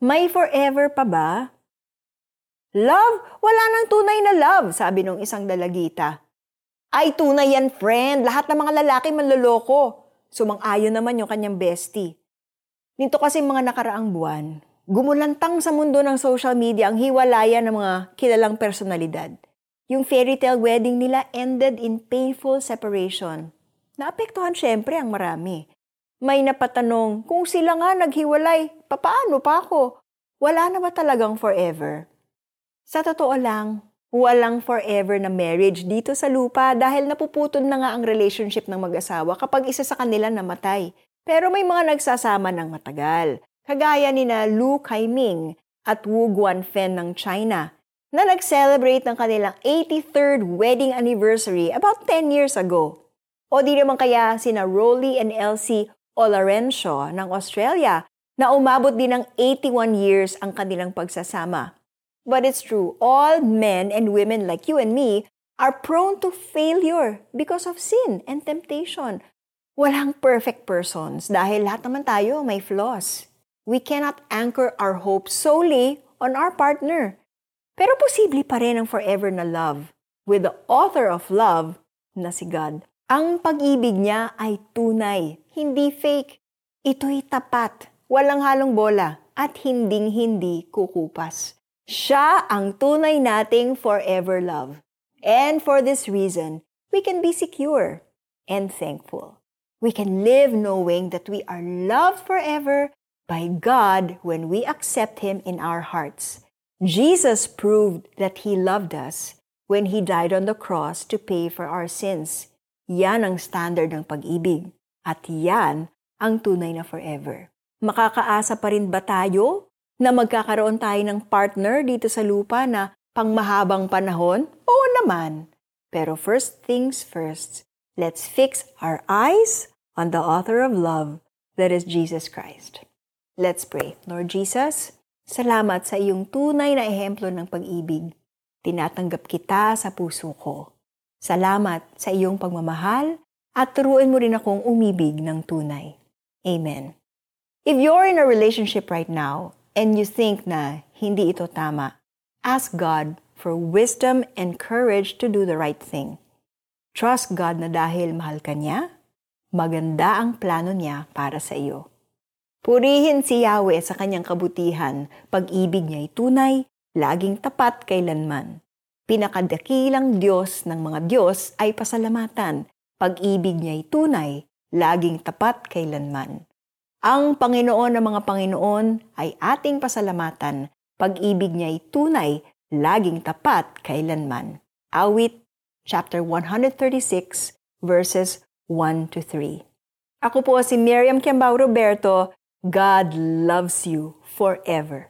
May forever pa ba? Love? Wala nang tunay na love, sabi nung isang dalagita. Ay, tunay yan, friend. Lahat ng mga lalaki manloloko. Sumang-ayon naman yung kanyang bestie. Nito kasi mga nakaraang buwan, gumulantang sa mundo ng social media ang hiwalayan ng mga kilalang personalidad. Yung fairy tale wedding nila ended in painful separation. Naapektuhan syempre ang marami. May napatanong, kung sila nga naghiwalay, papaano pa ako? Wala na ba talagang forever? Sa totoo lang, walang forever na marriage dito sa lupa dahil napuputol na nga ang relationship ng mag-asawa kapag isa sa kanila namatay. Pero may mga nagsasama ng matagal, kagaya ni na Lu Kaiming at Wu Guanfen ng China, na nag-celebrate ng kanilang 83rd wedding anniversary about 10 years ago. O di naman kaya sina Rolly and Elsie Olarencio ng Australia na umabot din ng 81 years ang kanilang pagsasama. But it's true, all men and women like you and me are prone to failure because of sin and temptation. Walang perfect persons dahil lahat naman tayo may flaws. We cannot anchor our hope solely on our partner. Pero posible pa rin ang forever na love with the author of love na si God. Ang pag-ibig niya ay tunay, hindi fake. Ito'y tapat, walang halong bola, at hinding-hindi kukupas. Siya ang tunay nating forever love. And for this reason, we can be secure and thankful. We can live knowing that we are loved forever by God when we accept Him in our hearts. Jesus proved that He loved us when He died on the cross to pay for our sins. Yan ang standard ng pag-ibig. At yan ang tunay na forever. Makakaasa pa rin ba tayo na magkakaroon tayo ng partner dito sa lupa na pangmahabang panahon? Oo naman. Pero first things first, let's fix our eyes on the author of love, that is Jesus Christ. Let's pray. Lord Jesus, salamat sa iyong tunay na ehemplo ng pag-ibig. Tinatanggap kita sa puso ko. Salamat sa iyong pagmamahal at turuan mo rin akong umibig ng tunay. Amen. If you're in a relationship right now and you think na hindi ito tama, ask God for wisdom and courage to do the right thing. Trust God na dahil mahal ka niya, maganda ang plano niya para sa iyo. Purihin si Yahweh sa kanyang kabutihan, pag-ibig niya'y tunay, laging tapat kailanman. Pinakadakilang Diyos ng mga Diyos ay pasalamatan, pag-ibig niya'y tunay, laging tapat kailanman. Ang Panginoon ng mga Panginoon ay ating pasalamatan. Pag-ibig niya'y tunay, laging tapat kailanman. Awit, chapter 136, verses 1 to 3. Ako po si Miriam Kiambao Roberto. God loves you forever.